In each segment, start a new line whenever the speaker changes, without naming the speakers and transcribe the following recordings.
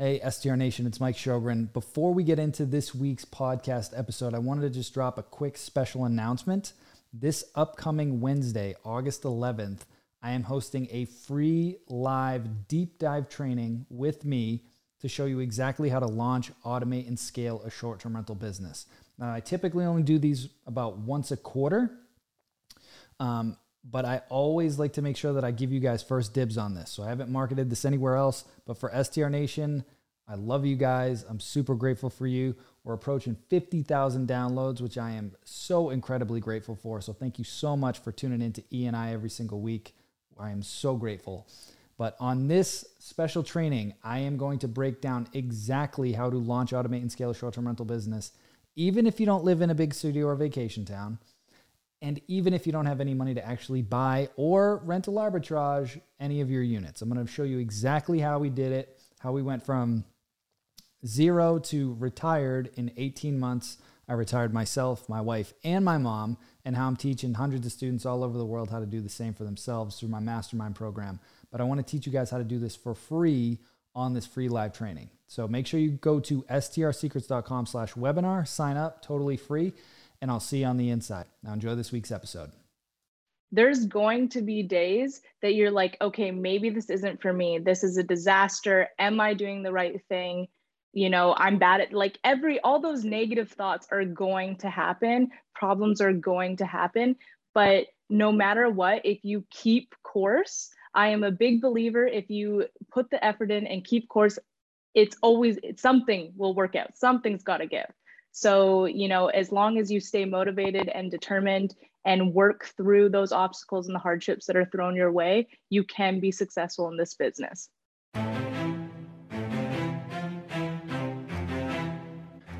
Hey, STR Nation, it's Mike Sjogren. Before we get into this week's podcast episode, I wanted to just drop a quick special announcement. This upcoming Wednesday, August 11th, I am hosting a free live deep dive training with me to show you exactly how to launch, automate, and scale a short term rental business. Now, I typically only do these about once a quarter, um, but I always like to make sure that I give you guys first dibs on this. So I haven't marketed this anywhere else, but for STR Nation, I love you guys. I'm super grateful for you. We're approaching 50,000 downloads, which I am so incredibly grateful for. So thank you so much for tuning in to E and I every single week. I am so grateful. But on this special training, I am going to break down exactly how to launch, automate, and scale a short term rental business, even if you don't live in a big city or vacation town. And even if you don't have any money to actually buy or rental arbitrage any of your units, I'm going to show you exactly how we did it, how we went from zero to retired in 18 months. I retired myself, my wife, and my mom, and how I'm teaching hundreds of students all over the world how to do the same for themselves through my mastermind program. But I want to teach you guys how to do this for free on this free live training. So make sure you go to strsecrets.com slash webinar, sign up, totally free and I'll see you on the inside. Now, enjoy this week's episode.
There's going to be days that you're like, okay, maybe this isn't for me. This is a disaster. Am I doing the right thing? You know, I'm bad at like every, all those negative thoughts are going to happen. Problems are going to happen. But no matter what, if you keep course, I am a big believer. If you put the effort in and keep course, it's always, it's, something will work out. Something's got to give. So, you know, as long as you stay motivated and determined and work through those obstacles and the hardships that are thrown your way, you can be successful in this business.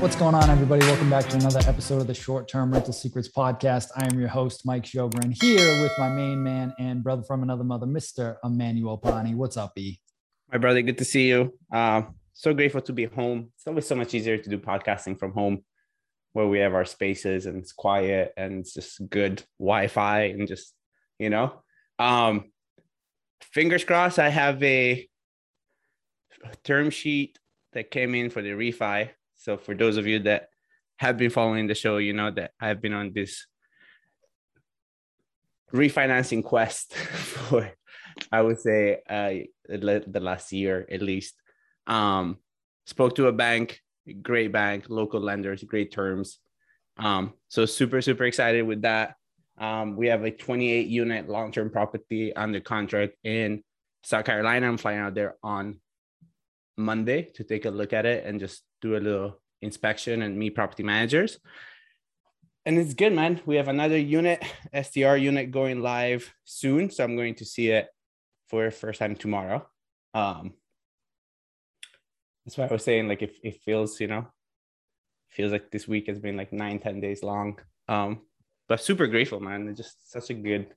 What's going on, everybody? Welcome back to another episode of the Short Term Rental Secrets Podcast. I am your host, Mike Sjogren, here with my main man and brother from another mother, Mr. Emmanuel Pani. What's up, E?
My brother, good to see you. Uh, so grateful to be home. It's always so much easier to do podcasting from home where we have our spaces and it's quiet and it's just good Wi-Fi and just, you know. Um, fingers crossed, I have a term sheet that came in for the refi so for those of you that have been following the show, you know that I've been on this refinancing quest for, I would say, uh, the last year at least. Um, spoke to a bank, great bank, local lenders, great terms. Um, so super, super excited with that. Um, we have a 28 unit long term property under contract in South Carolina. I'm flying out there on Monday to take a look at it and just do a little inspection and meet property managers. And it's good, man. We have another unit, STR unit going live soon. So I'm going to see it for the first time tomorrow. Um, that's why I was saying, like, if it feels, you know, feels like this week has been like nine, ten days long. Um, but super grateful, man. It's just such a good,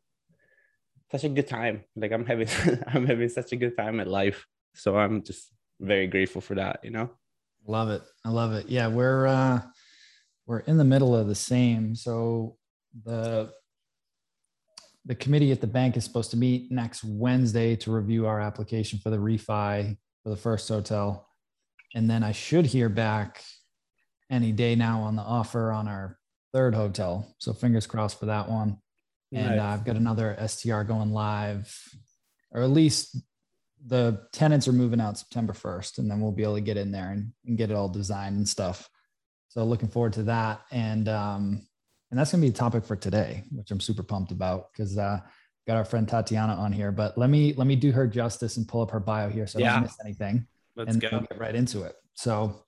such a good time. Like I'm having, I'm having such a good time at life. So I'm just very grateful for that, you know?
Love it. I love it. Yeah, we're uh we're in the middle of the same. So the the committee at the bank is supposed to meet next Wednesday to review our application for the refi for the first hotel. And then I should hear back any day now on the offer on our third hotel. So fingers crossed for that one. And nice. uh, I've got another STR going live, or at least the tenants are moving out September 1st, and then we'll be able to get in there and, and get it all designed and stuff. So looking forward to that. And um, and that's gonna be a topic for today, which I'm super pumped about because uh got our friend Tatianna on here. But let me let me do her justice and pull up her bio here so yeah. I don't miss anything.
Let's
and
go.
We'll get right into it. So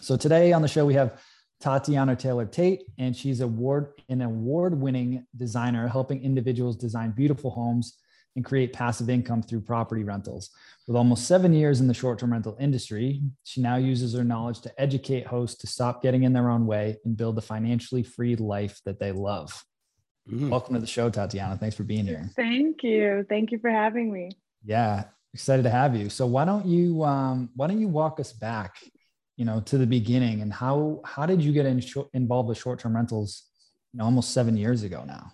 so today on the show we have Tatianna Taylor-Tait, and she's award an award-winning designer helping individuals design beautiful homes and create passive income through property rentals. With almost seven years in the short term rental industry, she now uses her knowledge to educate hosts to stop getting in their own way and build a financially free life that they love. Mm. Welcome to the show, Tatianna. Thanks for being here.
Thank you. Thank you for having me.
Yeah, excited to have you. So why don't you um, why don't you walk us back, you know, to the beginning and how how did you get in, involved with short term rentals, you know, almost seven years ago now?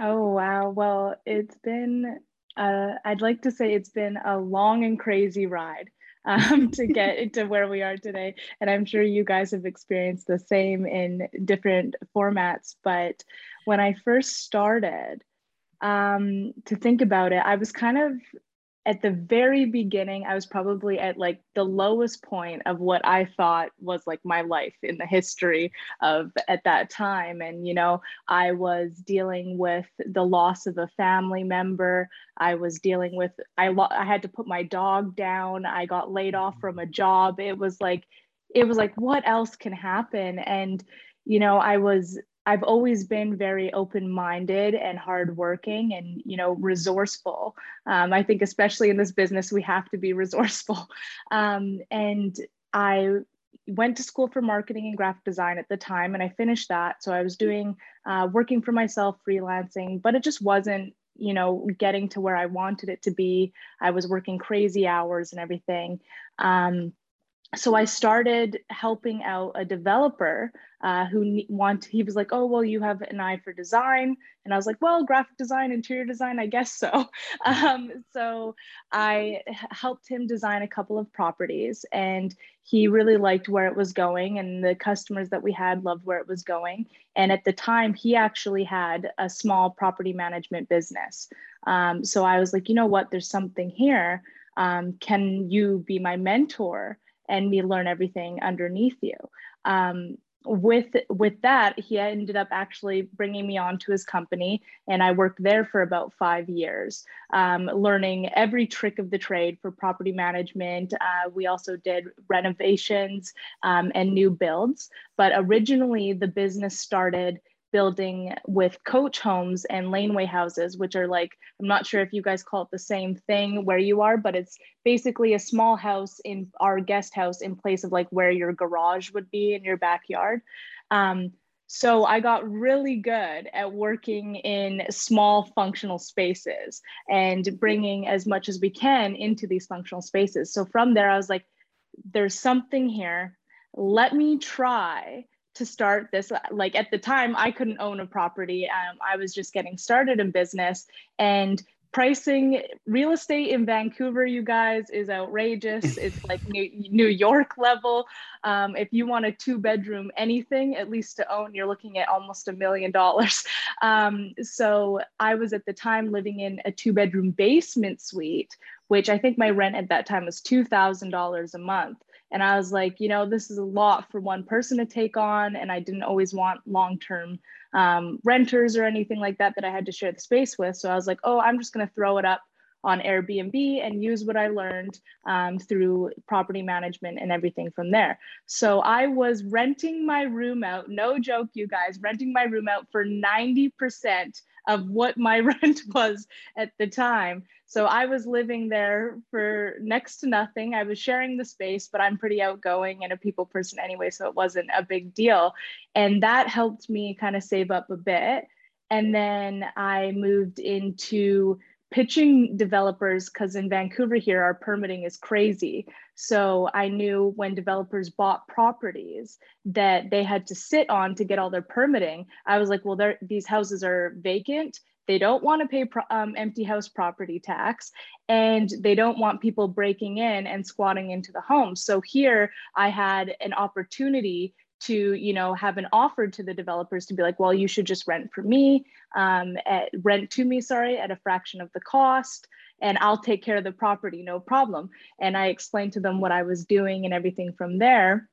Oh, wow. Well, it's been, uh, I'd like to say it's been a long and crazy ride um, to get to where we are today. And I'm sure you guys have experienced the same in different formats. But when I first started um, to think about it, I was kind of at the very beginning, I was probably at like the lowest point of what I thought was like my life in the history of at that time. And, you know, I was dealing with the loss of a family member. I was dealing with, I, lo- I had to put my dog down. I got laid off mm-hmm. from a job. It was like, it was like, what else can happen? And, you know, I was I've always been very open-minded and hardworking and you know resourceful. Um, I think especially in this business we have to be resourceful. Um, and I went to school for marketing and graphic design at the time, and I finished that. So I was doing uh, working for myself, freelancing, but it just wasn't you know getting to where I wanted it to be. I was working crazy hours and everything. Um, so I started helping out a developer uh, who want. He was like, "Oh, well, you have an eye for design," and I was like, "Well, graphic design, interior design, I guess so." Um, so I helped him design a couple of properties, and he really liked where it was going, and the customers that we had loved where it was going. And at the time, he actually had a small property management business. Um, so I was like, you know what? There's something here. Um, can you be my mentor? And me learn everything underneath you. Um, with with that, he ended up actually bringing me on to his company, and I worked there for about five years, um, learning every trick of the trade for property management. Uh, we also did renovations um, and new builds, but originally the business started building with coach homes and laneway houses, which are like, I'm not sure if you guys call it the same thing where you are, but it's basically a small house in our guest house in place of like where your garage would be in your backyard. Um, so I got really good at working in small functional spaces and bringing as much as we can into these functional spaces. So from there, I was like, there's something here. Let me try to start this like at the time i couldn't own a property. Um, i was just getting started in business. And pricing real estate in vancouver you guys is outrageous. It's like new, new york level. Um, if you want a two bedroom anything at least to own you're looking at almost a million dollars. Um, so i was at the time living in a two bedroom basement suite which i think my rent at that time was $2000 a month and I was like, you know, this is a lot for one person to take on. And I didn't always want long term um, renters or anything like that that I had to share the space with. So I was like, oh, I'm just going to throw it up on Airbnb and use what I learned um, through property management and everything from there. So I was renting my room out, no joke, you guys, renting my room out for 90% of what my rent was at the time. So I was living there for next to nothing. I was sharing the space, but I'm pretty outgoing and a people person anyway, so it wasn't a big deal. And that helped me kind of save up a bit. And then I moved into pitching developers because in Vancouver here, our permitting is crazy. So I knew when developers bought properties that they had to sit on to get all their permitting. I was like, well, these houses are vacant. They don't want to pay pro- um, empty house property tax and they don't want people breaking in and squatting into the home. So here I had an opportunity to you know have an offer to the developers to be like well you should just rent for me um, at, rent to me sorry at a fraction of the cost and i'll take care of the property no problem. And i explained to them what i was doing and everything from there.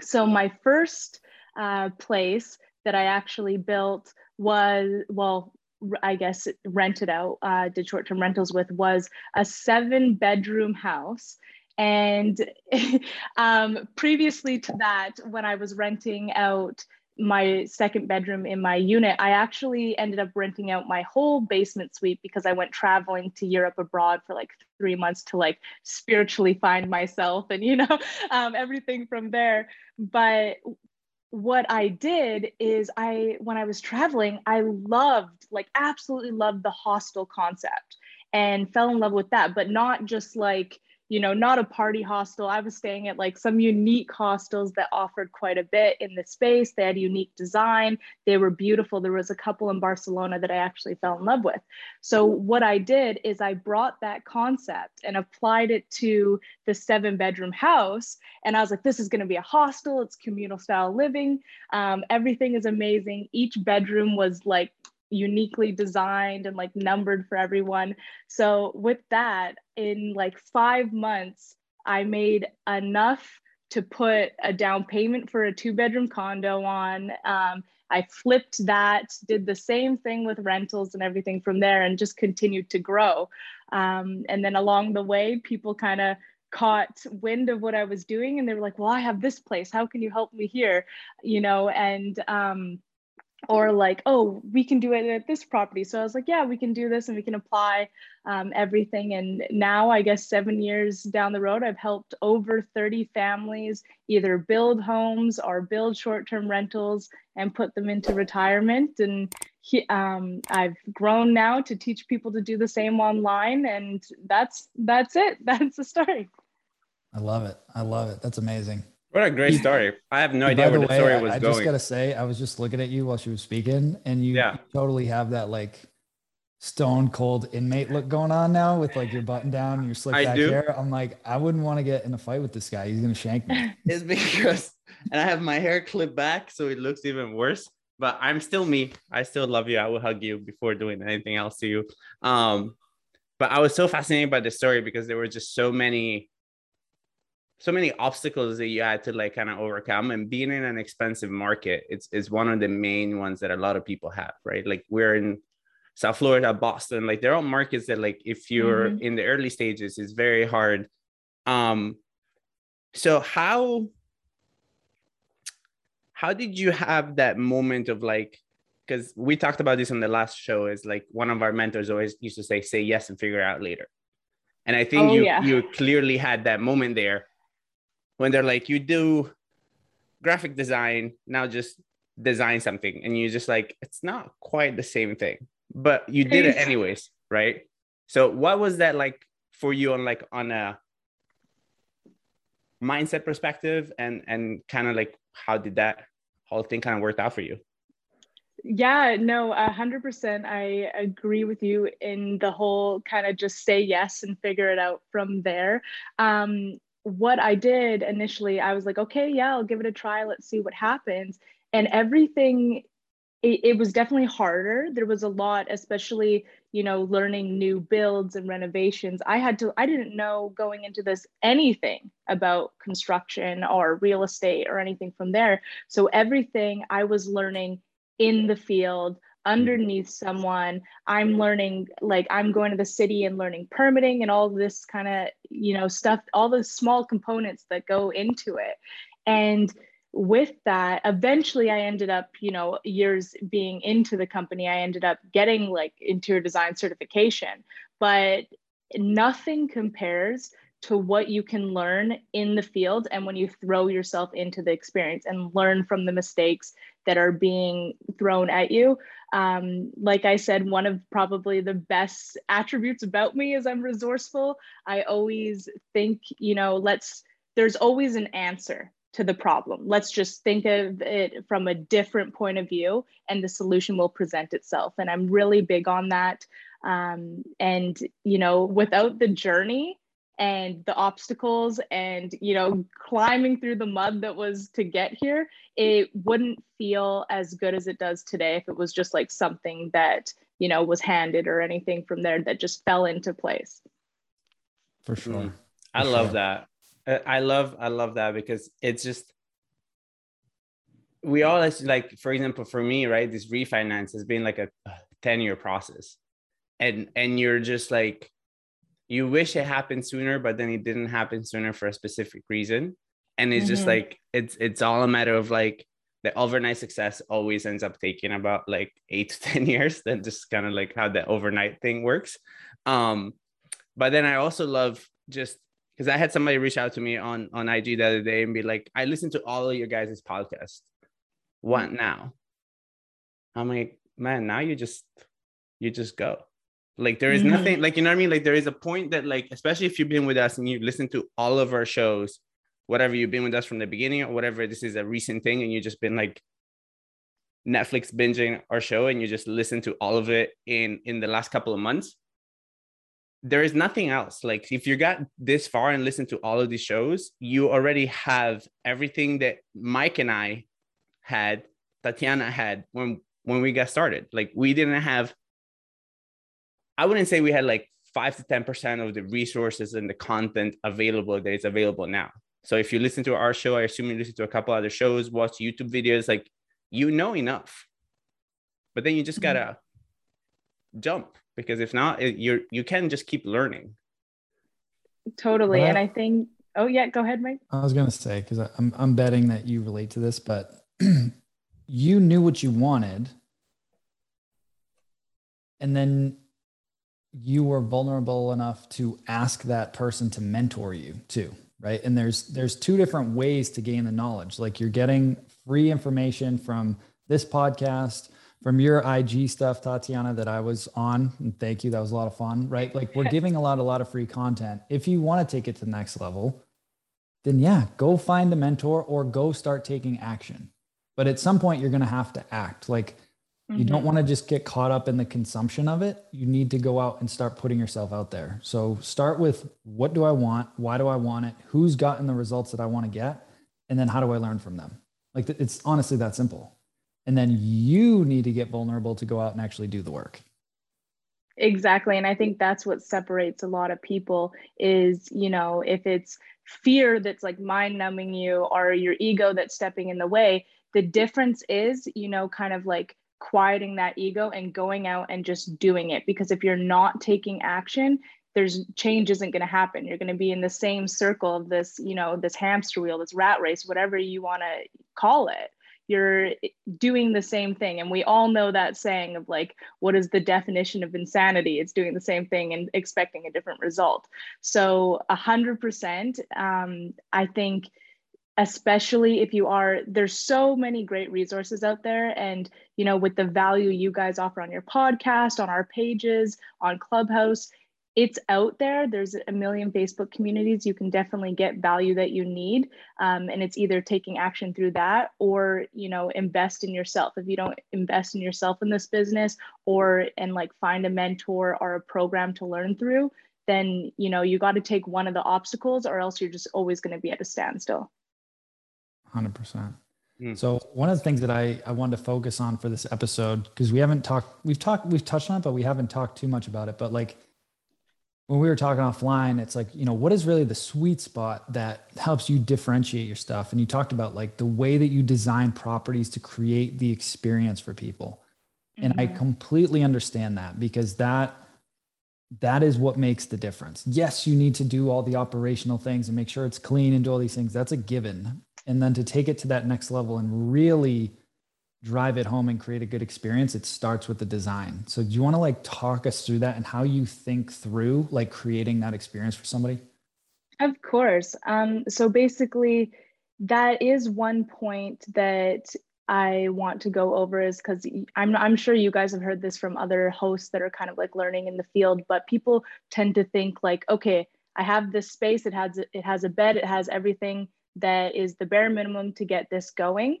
So my first uh, place that i actually built was well I guess rented out, uh, did short term rentals with was a seven bedroom house and um, previously to that, when I was renting out my second bedroom in my unit, I actually ended up renting out my whole basement suite because I went traveling to Europe abroad for like three months to like spiritually find myself and, you know, um, everything from there. But what I did is I, when I was traveling, I loved, like, absolutely loved the hostel concept and fell in love with that, but not just like, you know, not a party hostel. I was staying at like some unique hostels that offered quite a bit in the space. They had unique design. They were beautiful. There was a couple in Barcelona that I actually fell in love with. So what I did is I brought that concept and applied it to the seven bedroom house. And I was like, this is going to be a hostel. It's communal style living. Um, everything is amazing. Each bedroom was like uniquely designed and like numbered for everyone. So with that, in like five months, I made enough to put a down payment for a two bedroom condo on. Um, I flipped that, did the same thing with rentals and everything from there, and just continued to grow. Um, and then along the way, people kind of caught wind of what I was doing, and they were like, "Well, I have this place. How can you help me here?" You know, and um, or like, oh, we can do it at this property. So I was like, yeah, we can do this and we can apply um, everything. And now, I guess seven years down the road, I've helped over 30 families either build homes or build short term rentals and put them into retirement. And he, um, I've grown now to teach people to do the same online. And that's that's it. That's the story.
I love it. I love it. That's amazing.
What a great story. I have no idea where the, the way, story was
I,
going.
I just gotta say, I was just looking at you while she was speaking, and you
yeah.
totally have that like stone cold inmate look going on now with like your button down, your slick back hair. I'm like, I wouldn't want to get in a fight with this guy. He's gonna shank me.
It's because and I have my hair clipped back, so it looks even worse. But I'm still me. I still love you. I will hug you before doing anything else to you. Um, but I was so fascinated by the story because there were just so many so many obstacles that you had to like kind of overcome and being in an expensive market it's is one of the main ones that a lot of people have right like we're in south florida boston like there are markets that like if you're mm-hmm. in the early stages it's very hard um so how how did you have that moment of like because we talked about this on the last show is like one of our mentors always used to say say yes and figure out later and i think oh, you yeah. you clearly had that moment there when they're like, you do graphic design, now just design something. And you just like, it's not quite the same thing, but you did it anyways, right? So what was that like for you on like on a mindset perspective and and kind of like how did that whole thing kind of work out for you?
Yeah, no, a hundred percent. I agree with you in the whole kind of just say yes and figure it out from there. Um, what I did initially, I was like, okay, yeah, I'll give it a try. Let's see what happens. And everything, it, it, was definitely harder. There was a lot, especially, you know, learning new builds and renovations. I had to, I didn't know going into this anything about construction or real estate or anything from there. So everything I was learning in the field underneath someone i'm learning like i'm going to the city and learning permitting and all this kind of you know stuff all the small components that go into it. And with that eventually i ended up you know years being into the company i ended up getting like interior design certification. But nothing compares to what you can learn in the field and when you throw yourself into the experience and learn from the mistakes that are being thrown at you um, like I said, one of probably the best attributes about me is I'm resourceful. I always think, you know, let's, there's always an answer to the problem. Let's just think of it from a different point of view and the solution will present itself. And I'm really big on that. Um, and, you know, without the journey, and the obstacles and you know climbing through the mud that was to get here it wouldn't feel as good as it does today if it was just like something that you know was handed or anything from there that just fell into place
for sure mm.
i for love sure. that i love i love that because it's just we all like for example for me right this refinance has been like a 10 year process and and you're just like you wish it happened sooner, but then it didn't happen sooner for a specific reason. And it's mm-hmm. just like it's it's all a matter of like the overnight success always ends up taking about like eight to 10 years. Then just kind of like how the overnight thing works. Um, but then I also love just because I had somebody reach out to me on on IG the other day and be like, I listened to all of your guys' podcast. What now? I'm like, man, now you just you just go. Like there is mm-hmm. nothing like you know what I mean? Like there is a point that like, especially if you've been with us and you listen to all of our shows, whatever you've been with us from the beginning or whatever this is a recent thing and you've just been like netflix binging our show and you just listen to all of it in in the last couple of months there is nothing else like if you got this far and listened to all of these shows you already have everything that mike and i had tatianna had when when we got started like we didn't have i wouldn't say we had like 5 to 10% of the resources and the content available that is available now so if you listen to our show, I assume you listen to a couple other shows, watch YouTube videos, like you know enough. But then you just gotta mm-hmm. jump because if not, you're you can just keep learning.
Totally, and I think. Oh yeah, go ahead, Mike.
I was gonna say because I'm I'm betting that you relate to this, but you knew what you wanted, and then you were vulnerable enough to ask that person to mentor you too right? And there's there's two different ways to gain the knowledge. Like you're getting free information from this podcast from your ig stuff tatianna that i was on. And thank you. That was a lot of fun right? Like we're giving a lot a lot of free content. If you want to take it to the next level then yeah go find a mentor or go start taking action. But at some point you're going to have to act. Like you don't mm-hmm. want to just get caught up in the consumption of it. You need to go out and start putting yourself out there. So start with what do I want? Why do I want it? Who's gotten the results that I want to get? And then how do I learn from them? Like it's honestly that simple. And then you need to get vulnerable to go out and actually do the work.
Exactly. And I think that's what separates a lot of people is, you know, if it's fear that's like mind numbing you or your ego that's stepping in the way, the difference is, you know, kind of like quieting that ego and going out and just doing it. Because if you're not taking action there's change isn't going to happen. You're going to be in the same circle of this you know this hamster wheel this rat race whatever you want to call it. You're doing the same thing. And we all know that saying of like what is the definition of insanity? It's doing the same thing and expecting a different result. So 100% um, i think especially if you are there's so many great resources out there. And you know with the value you guys offer on your podcast on our pages on clubhouse it's out there. There's a million facebook communities. You can definitely get value that you need. Um, and it's either taking action through that or you know invest in yourself. If you don't invest in yourself in this business or and like find a mentor or a program to learn through then you know you got to take one of the obstacles or else you're just always going to be at a standstill
100%. Mm. So one of the things that I, I wanted to focus on for this episode, because we haven't talked, we've talked, we've touched on it, but we haven't talked too much about it. But like when we were talking offline, it's like, you know, what is really the sweet spot that helps you differentiate your stuff? And you talked about like the way that you design properties to create the experience for people. Mm-hmm. And I mm-hmm. completely understand that because that that is what makes the difference. Yes, you need to do all the operational things and make sure it's clean and do all these things. That's a given and then to take it to that next level and really drive it home and create a good experience it starts with the design. So do you want to like talk us through that and how you think through like creating that experience for somebody?
Of course. Um, so basically that is one point that I want to go over is because I'm I'm sure you guys have heard this from other hosts that are kind of like learning in the field, but people tend to think like, okay, I have this space, it has it has a bed, it has everything, that is the bare minimum to get this going.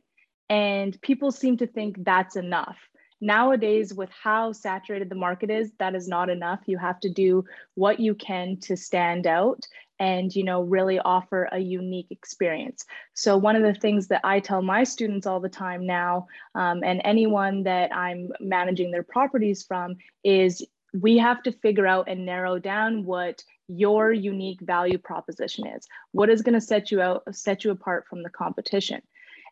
And people seem to think that's enough. Nowadays, with how saturated the market is, that is not enough. You have to do what you can to stand out and you know really offer a unique experience so one of the things that i tell my students all the time now um, and anyone that i'm managing their properties from is we have to figure out and narrow down what your unique value proposition is. What is going to set you out, set you apart from the competition?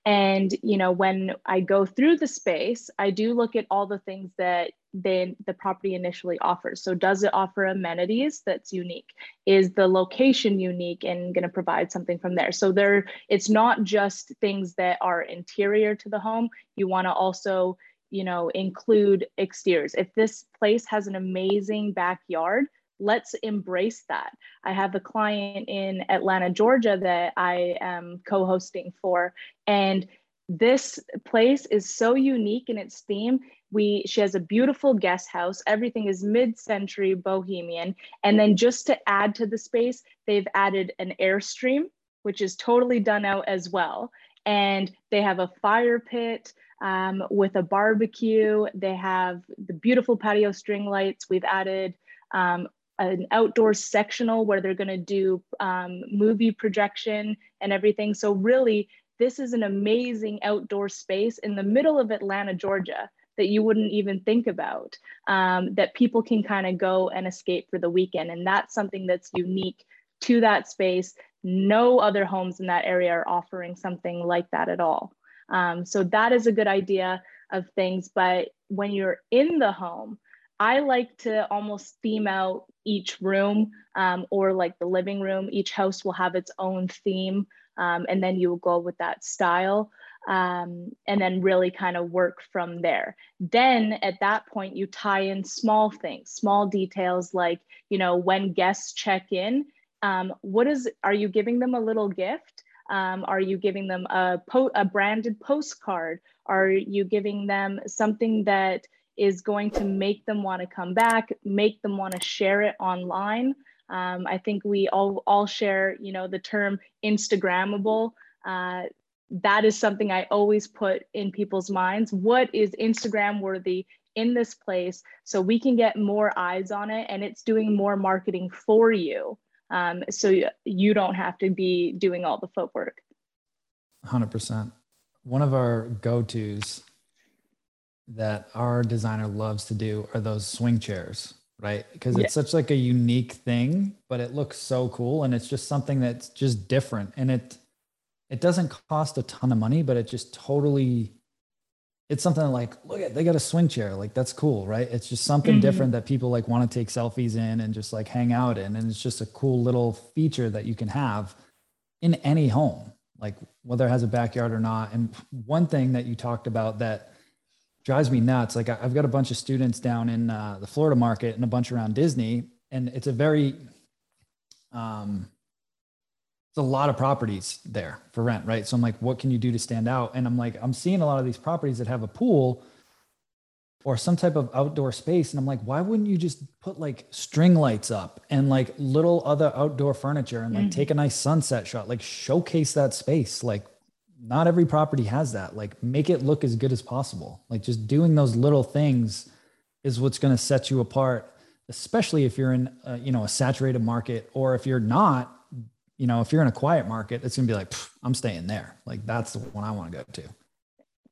And, you know, when I go through the space, I do look at all the things that then the property initially offers. So does it offer amenities that's unique? Is the location unique and going to provide something from there? So there it's not just things that are interior to the home. You want to also, you know, include exteriors. If this place has an amazing backyard, let's embrace that. I have a client in Atlanta, Georgia that I am co hosting for. And this place is so unique in its theme. We she has a beautiful guest house. Everything is mid-century bohemian. And then just to add to the space, they've added an airstream, which is totally done out as well. And they have a fire pit um, with a barbecue. They have the beautiful patio string lights. We've added um, an outdoor sectional where they're going to do um, movie projection and everything. So really, this is an amazing outdoor space in the middle of Atlanta, Georgia that you wouldn't even think about um, that people can kind of go and escape for the weekend. And that's something that's unique to that space. No other homes in that area are offering something like that at all. Um, so that is a good idea of things. But when you're in the home, I like to almost theme out each room um, or like the living room. Each house will have its own theme, um, and then you will go with that style. Um, and then really kind of work from there. Then at that point, you tie in small things, small details like, you know, when guests check in, um, what is, are you giving them a little gift? Um, are you giving them a, po- a branded postcard? Are you giving them something that is going to make them want to come back, make them want to share it online. Um, I think we all all share, you know, the term Instagrammable. Uh, that is something I always put in people's minds. What is Instagram worthy in this place so we can get more eyes on it and it's doing more marketing for you. Um, so you don't have to be doing all the footwork.
100%. One of our go tos that our designer loves to do are those swing chairs, right? Because it's such like a unique thing, but it looks so cool and it's just something that's just different and it it doesn't cost a ton of money, but it just totally it's something like look at they got a swing chair like that's cool right it's just something mm-hmm. different that people like want to take selfies in and just like hang out in and it's just a cool little feature that you can have in any home like whether it has a backyard or not and one thing that you talked about that drives me nuts. Like I've got a bunch of students down in uh, the Florida market and a bunch around Disney, and it's a very, um, it's a lot of properties there for rent, right? So I'm like, what can you do to stand out? And I'm like, I'm seeing a lot of these properties that have a pool or some type of outdoor space, and I'm like, why wouldn't you just put like string lights up and like little other outdoor furniture and like mm-hmm. take a nice sunset shot, like showcase that space, like not every property has that. Like make it look as good as possible. Like just doing those little things is what's going to set you apart, especially if you're in a, you know a saturated market or if you're not, you know, if you're in a quiet market, it's going to be like I'm staying there. Like that's the one I want to go to.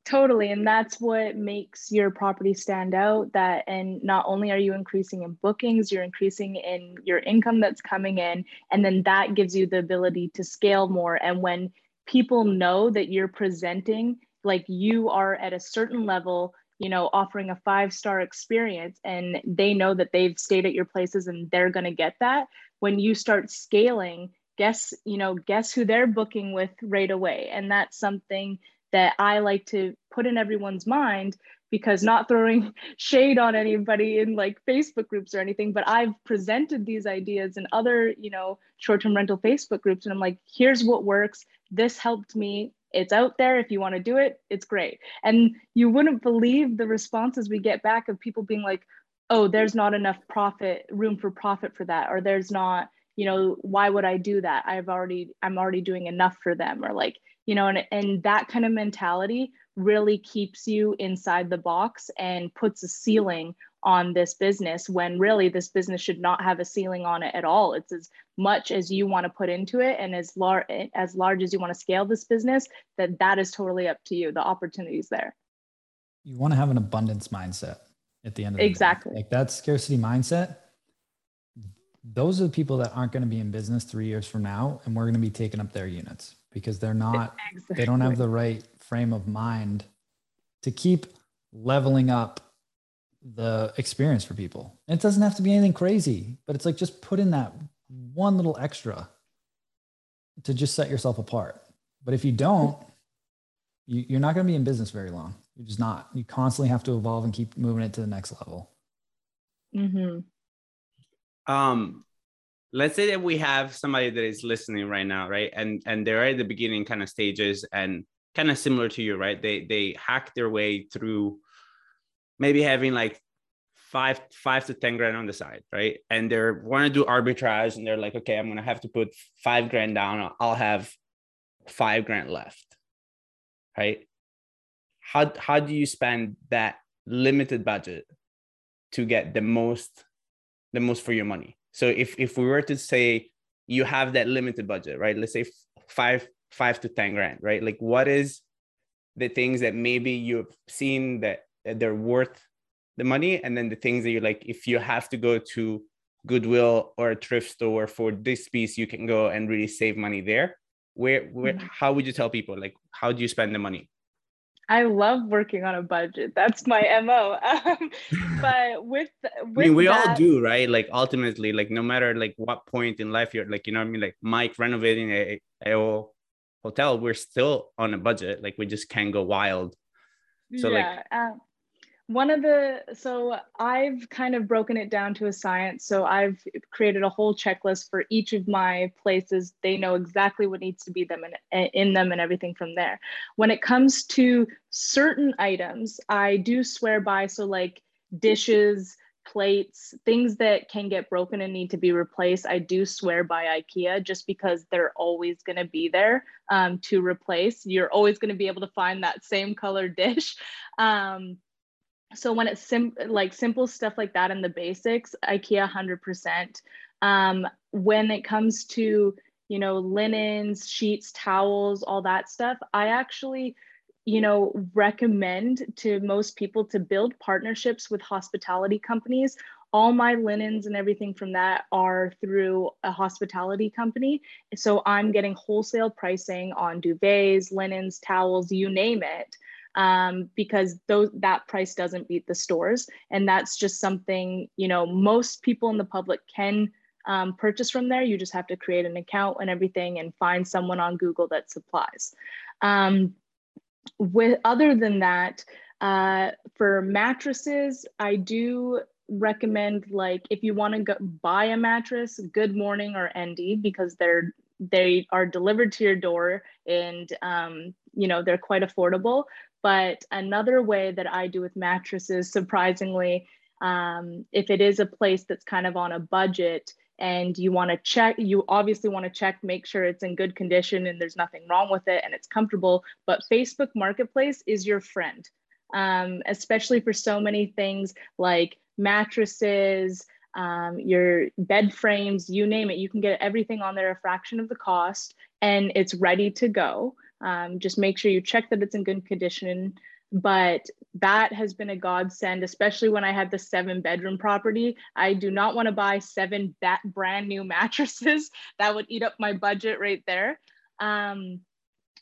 Totally, and that's what makes your property stand out that and not only are you increasing in bookings, you're increasing in your income that's coming in and then that gives you the ability to scale more and when people know that you're presenting like you are at a certain level you know offering a five star experience and they know that they've stayed at your places and they're going to get that. When you start scaling guess you know guess who they're booking with right away. And that's something that i like to put in everyone's mind because not throwing shade on anybody in like facebook groups or anything but i've presented these ideas in other you know short-term rental facebook groups and i'm like here's what works this helped me. It's out there. If you want to do it it's great. And you wouldn't believe the responses we get back of people being like oh there's not enough profit room for profit for that or there's not you know why would i do that? I've already i'm already doing enough for them or like you know and, and that kind of mentality really keeps you inside the box and puts a ceiling on this business when really this business should not have a ceiling on it at all. It's as much as you want to put into it and as large as large as you want to scale this business that that is totally up to you. The opportunities there.
You want to have an abundance mindset at the end of the
exactly.
Day. Like that scarcity mindset. Those are the people that aren't going to be in business three years from now, and we're going to be taking up their units because they're not exactly. they don't have the right frame of mind to keep leveling up the experience for people. And it doesn't have to be anything crazy, but it's like just put in that one little extra to just set yourself apart. But if you don't, you, you're not going to be in business very long. You're just not. You constantly have to evolve and keep moving it to the next level.
Mm-hmm.
Um, let's say that we have somebody that is listening right now, right? And and they're at the beginning kind of stages and kind of similar to you, right? They they hack their way through maybe having like five five to ten grand on the side right? And they're want to do arbitrage and they're like okay i'm gonna have to put five grand down. I'll have five grand left right? How how do you spend that limited budget to get the most the most for your money? So if if we were to say you have that limited budget right? Let's say five five to ten grand right? Like what is the things that maybe you've seen that they're worth the money and then the things that you like if you have to go to goodwill or a thrift store for this piece you can go and really save money there where where mm-hmm. how would you tell people like how do you spend the money
I love working on a budget. That's my mo. Um, but with, with
I mean, we that, all do, right? Like ultimately, like no matter like what point in life you're, like you know, what I mean, like Mike renovating a, a hotel, we're still on a budget. Like we just can't go wild.
So yeah, like, um, one of the so i've kind of broken it down to a science. So i've created a whole checklist for each of my places. They know exactly what needs to be them and in them and everything from there. When it comes to certain items i do swear by so like dishes plates things that can get broken and need to be replaced i do swear by ikea just because they're always going to be there um, to replace. You're always going to be able to find that same color dish. Um, so when it's sim- like simple stuff like that in the basics ikea 100% um, when it comes to you know linens sheets towels all that stuff i actually you know recommend to most people to build partnerships with hospitality companies. All my linens and everything from that are through a hospitality company. So i'm getting wholesale pricing on duvets linens towels you name it um, because those that price doesn't beat the stores, and that's just something you know most people in the public can um, purchase from there. You just have to create an account and everything, and find someone on Google that supplies. Um, with other than that, uh, for mattresses, I do recommend like if you want to buy a mattress, Good Morning or Endy because they're they are delivered to your door and um, you know they're quite affordable but another way that I do with mattresses, surprisingly, um, if it is a place that's kind of on a budget and you want to check, you obviously want to check, make sure it's in good condition and there's nothing wrong with it and it's comfortable. But Facebook Marketplace is your friend, um, especially for so many things like mattresses, um, your bed frames, you name it. You can get everything on there a fraction of the cost and it's ready to go. Um, just make sure you check that it's in good condition. But that has been a godsend, especially when I had the seven bedroom property. I do not want to buy seven that brand new mattresses. That would eat up my budget right there. Um,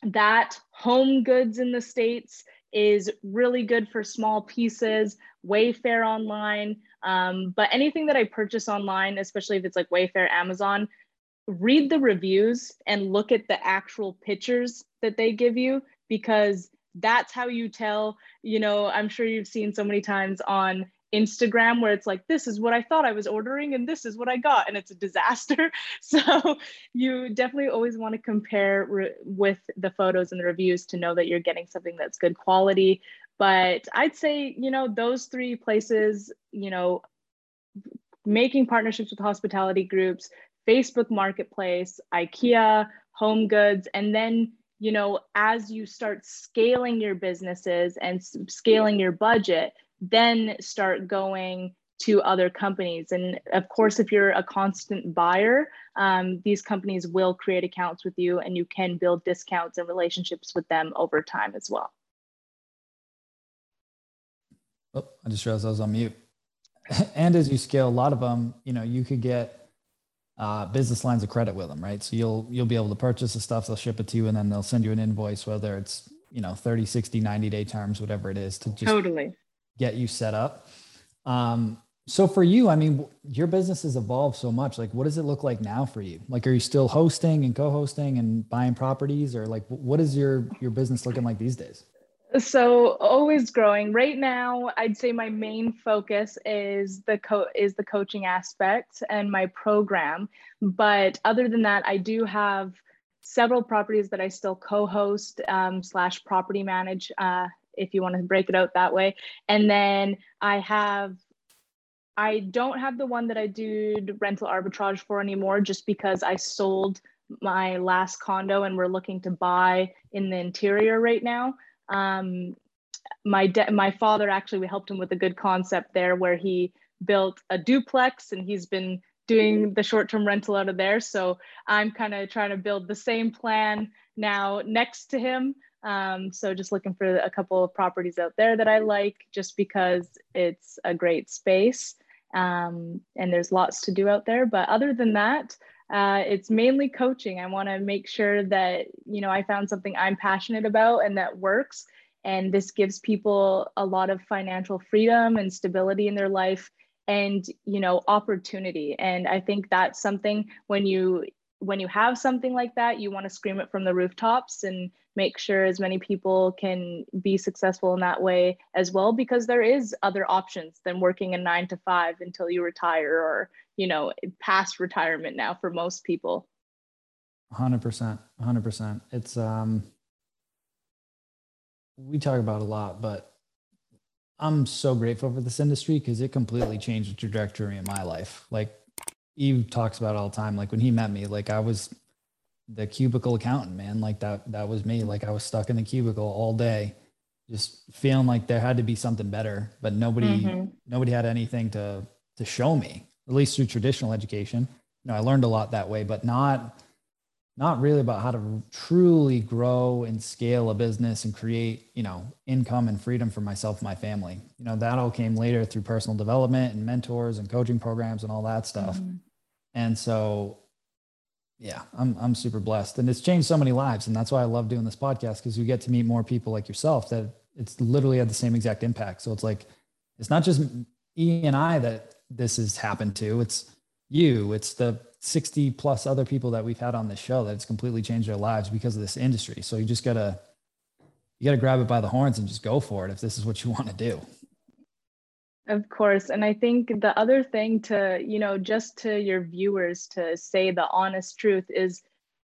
that home goods in the States is really good for small pieces, Wayfair online. Um, but anything that I purchase online, especially if it's like Wayfair, Amazon, read the reviews and look at the actual pictures that they give you because that's how you tell you know i'm sure you've seen so many times on instagram where it's like this is what i thought i was ordering and this is what i got and it's a disaster. So you definitely always want to compare re- with the photos and the reviews to know that you're getting something that's good quality. But i'd say you know those three places you know making partnerships with hospitality groups Facebook Marketplace, IKEA, Home Goods, and then you know as you start scaling your businesses and scaling your budget, then start going to other companies. And of course, if you're a constant buyer, um, these companies will create accounts with you, and you can build discounts and relationships with them over time as well.
Oh, I just realized I was on mute. and as you scale a lot of them, you know, you could get uh, business lines of credit with them, right? So you'll you'll be able to purchase the stuff, they'll ship it to you, and then they'll send you an invoice, whether it's you know 30 60 90 day terms whatever it is to just
totally.
get you set up. Um, so for you i mean your business has evolved so much like what does it look like now for you? Like are you still hosting and co-hosting and buying properties or like what is your your business looking like these days
so always growing. Right now i'd say my main focus is the co is the coaching aspect and my program. But other than that i do have several properties that i still co-host um, slash property manage uh, if you want to break it out that way. And then i have i don't have the one that i do rental arbitrage for anymore just because i sold my last condo and we're looking to buy in the interior right now um, my de- my father actually we helped him with a good concept there where he built a duplex and he's been doing the short-term rental out of there. So i'm kind of trying to build the same plan now next to him. Um, so just looking for a couple of properties out there that i like just because it's a great space. Um, and there's lots to do out there. But other than that uh, it's mainly coaching. I want to make sure that you know I found something I'm passionate about and that works. And this gives people a lot of financial freedom and stability in their life, and you know opportunity. And I think that's something when you when you have something like that, you want to scream it from the rooftops and make sure as many people can be successful in that way as well because there is other options than working a 9 to 5 until you retire or you know past retirement now for most people.
100% 100% it's um we talk about a lot but i'm so grateful for this industry because it completely changed the trajectory in my life. Like eve talks about all the time like when he met me like i was the cubicle accountant man like that that was me like i was stuck in the cubicle all day just feeling like there had to be something better but nobody mm-hmm. nobody had anything to to show me at least through traditional education. You know, I learned a lot that way, but not not really about how to truly grow and scale a business and create, you know, income and freedom for myself and my family. You know, that all came later through personal development and mentors and coaching programs and all that stuff. Mm-hmm. And so yeah, I'm I'm super blessed and it's changed so many lives and that's why I love doing this podcast because we get to meet more people like yourself that it's literally had the same exact impact. So it's like it's not just E and I that this has happened to. It's you, it's the 60 plus other people that we've had on this show that it's completely changed their lives because of this industry. So you just gotta you gotta grab it by the horns and just go for it if this is what you want to do.
Of course. And I think the other thing to, you know, just to your viewers to say the honest truth is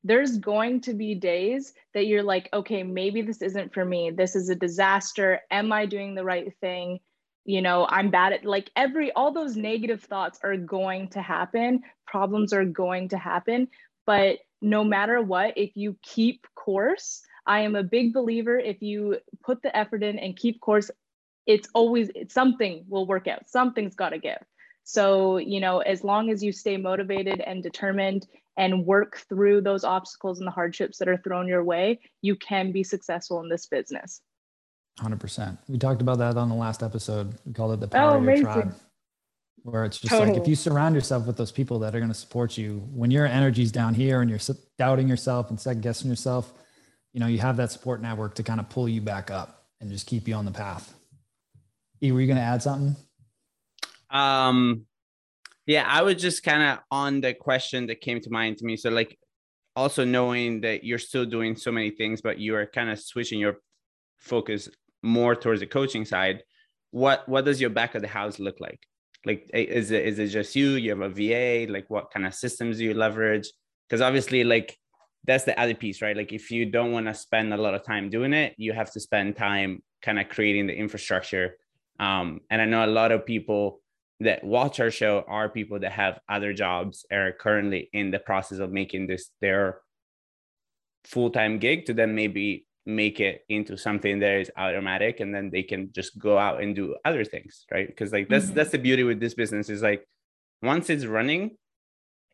there's going to be days that you're like, okay, maybe this isn't for me. This is a disaster. Am I doing the right thing? You know i'm bad at like every all those negative thoughts are going to happen problems are going to happen but no matter what if you keep course i am a big believer if you put the effort in and keep course it's always it's, something will work out. Something's got to give. So you know as long as you stay motivated and determined and work through those obstacles and the hardships that are thrown your way you can be successful in this business
Hundred percent. We talked about that on the last episode. We called it the power oh, of your tribe, where it's just totally. like if you surround yourself with those people that are going to support you when your energy's down here and you're doubting yourself and second guessing yourself, you know you have that support network to kind of pull you back up and just keep you on the path. E, were you going to add something?
Um, yeah, I was just kind of on the question that came to mind to me. So like, also knowing that you're still doing so many things, but you are kind of switching your focus more towards the coaching side what what does your back of the house look like? Like is it is it just you? You have a va like what kind of systems do you leverage? Because obviously like that's the other piece right? Like if you don't want to spend a lot of time doing it you have to spend time kind of creating the infrastructure. Um, and i know a lot of people that watch our show are people that have other jobs are currently in the process of making this their full-time gig to then maybe make it into something that is automatic and then they can just go out and do other things right because like that's mm-hmm. that's the beauty with this business is like once it's running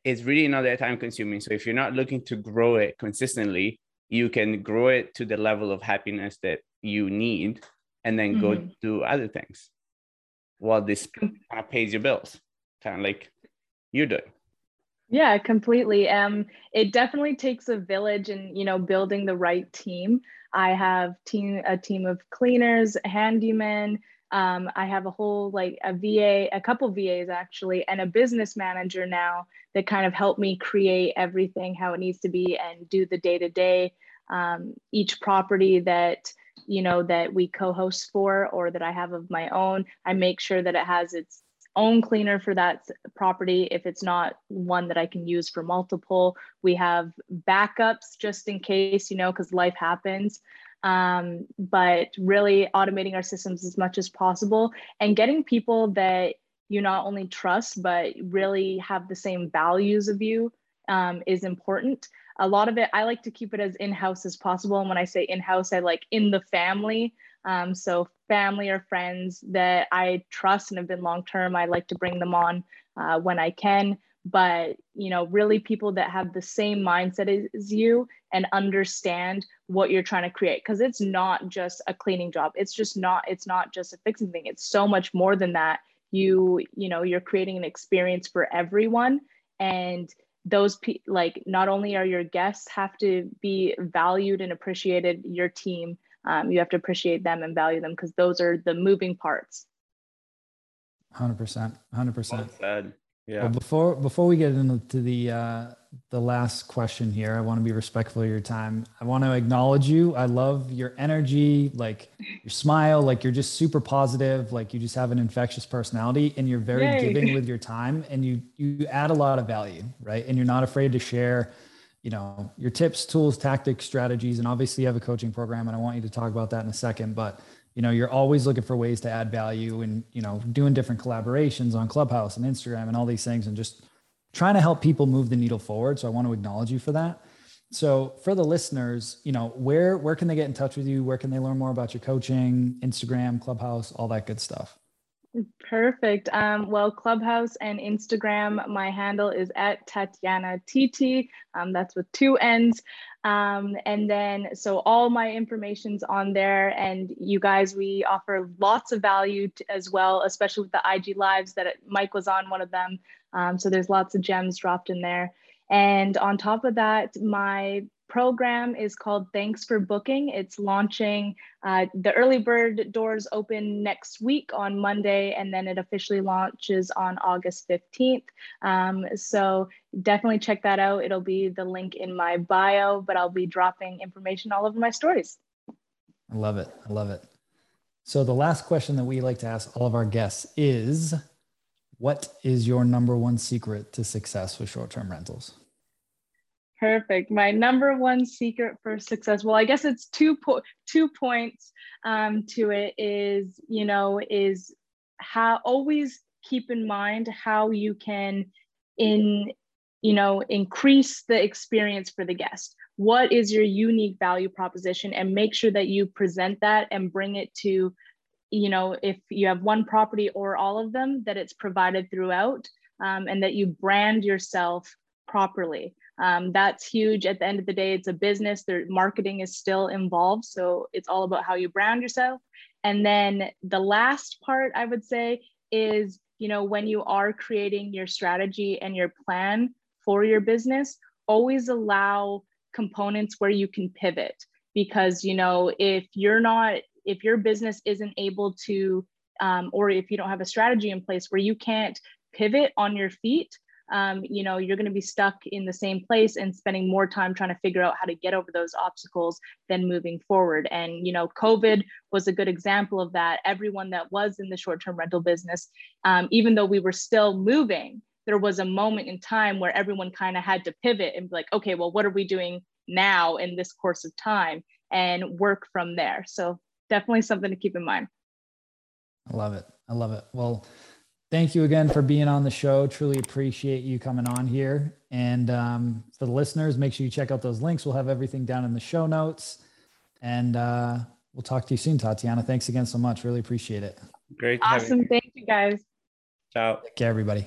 it's really not that time consuming so if you're not looking to grow it consistently you can grow it to the level of happiness that you need and then mm-hmm. go do other things while this kind of pays your bills kind of like you're doing
yeah, completely. Um, it definitely takes a village and you know building the right team. I have team a team of cleaners, handymen. Um, I have a whole like a VA, a couple VAs actually, and a business manager now that kind of help me create everything how it needs to be and do the day to day. Each property that you know that we co-host for or that I have of my own, I make sure that it has its own cleaner for that property if it's not one that I can use for multiple. We have backups just in case, you know, because life happens. Um, but really automating our systems as much as possible and getting people that you not only trust, but really have the same values of you um, is important. A lot of it, I like to keep it as in house as possible. And when I say in house, I like in the family. Um, so family or friends that I trust and have been long term, I like to bring them on uh, when I can. But you know, really people that have the same mindset as you and understand what you're trying to create, because it's not just a cleaning job. It's just not. It's not just a fixing thing. It's so much more than that. You you know, you're creating an experience for everyone, and those pe- like not only are your guests have to be valued and appreciated, your team um, you have to appreciate them and value them because those are the moving parts.
Hundred percent, hundred percent.
well Yeah.
Well, before before we get into the uh, the last question here, I want to be respectful of your time. I want to acknowledge you. I love your energy, like your smile, like you're just super positive, like you just have an infectious personality, and you're very Yay. giving with your time, and you you add a lot of value, right? And you're not afraid to share you know your tips tools tactics strategies and obviously you have a coaching program and i want you to talk about that in a second but you know you're always looking for ways to add value and you know doing different collaborations on clubhouse and instagram and all these things and just trying to help people move the needle forward. So i want to acknowledge you for that. So for the listeners you know where where can they get in touch with you? Where can they learn more about your coaching instagram clubhouse all that good stuff
Perfect. Um, well, Clubhouse and Instagram, my handle is at Tatianna TT. Um, that's with two N's. Um, and then, so all my information's on there. And you guys, we offer lots of value to, as well, especially with the IG lives that it, Mike was on one of them. Um, so there's lots of gems dropped in there. And on top of that, my program is called Thanks for Booking. It's launching, uh, the early bird doors open next week on Monday, and then it officially launches on August 15th. Um, so definitely check that out. It'll be the link in my bio, but I'll be dropping information all over my stories.
I love it. I love it. So the last question that we like to ask all of our guests is, what is your number one secret to success with short-term rentals?
Perfect. My number one secret for success. Well, I guess it's two po- two points um, to it. Is you know is how always keep in mind how you can in you know increase the experience for the guest. What is your unique value proposition, and make sure that you present that and bring it to you know if you have one property or all of them that it's provided throughout um, and that you brand yourself properly um, that's huge. At the end of the day, it's a business. Their marketing is still involved. So it's all about how you brand yourself. And then the last part I would say is, you know, when you are creating your strategy and your plan for your business, always allow components where you can pivot. Because, you know, if you're not, if your business isn't able to, um, or if you don't have a strategy in place where you can't pivot on your feet, um, you know, you're going to be stuck in the same place and spending more time trying to figure out how to get over those obstacles than moving forward. And, you know, COVID was a good example of that. Everyone that was in the short term rental business, um, even though we were still moving, there was a moment in time where everyone kind of had to pivot and be like, okay, well, what are we doing now in this course of time and work from there? So, definitely something to keep in mind.
I love it. I love it. Well, thank you again for being on the show. Truly appreciate you coming on here. And um, for the listeners, make sure you check out those links. We'll have everything down in the show notes. And uh, we'll talk to you soon, Tatianna. Thanks again so much. Really appreciate it.
Great.
Awesome. Thank you, guys.
Ciao.
Take care, everybody.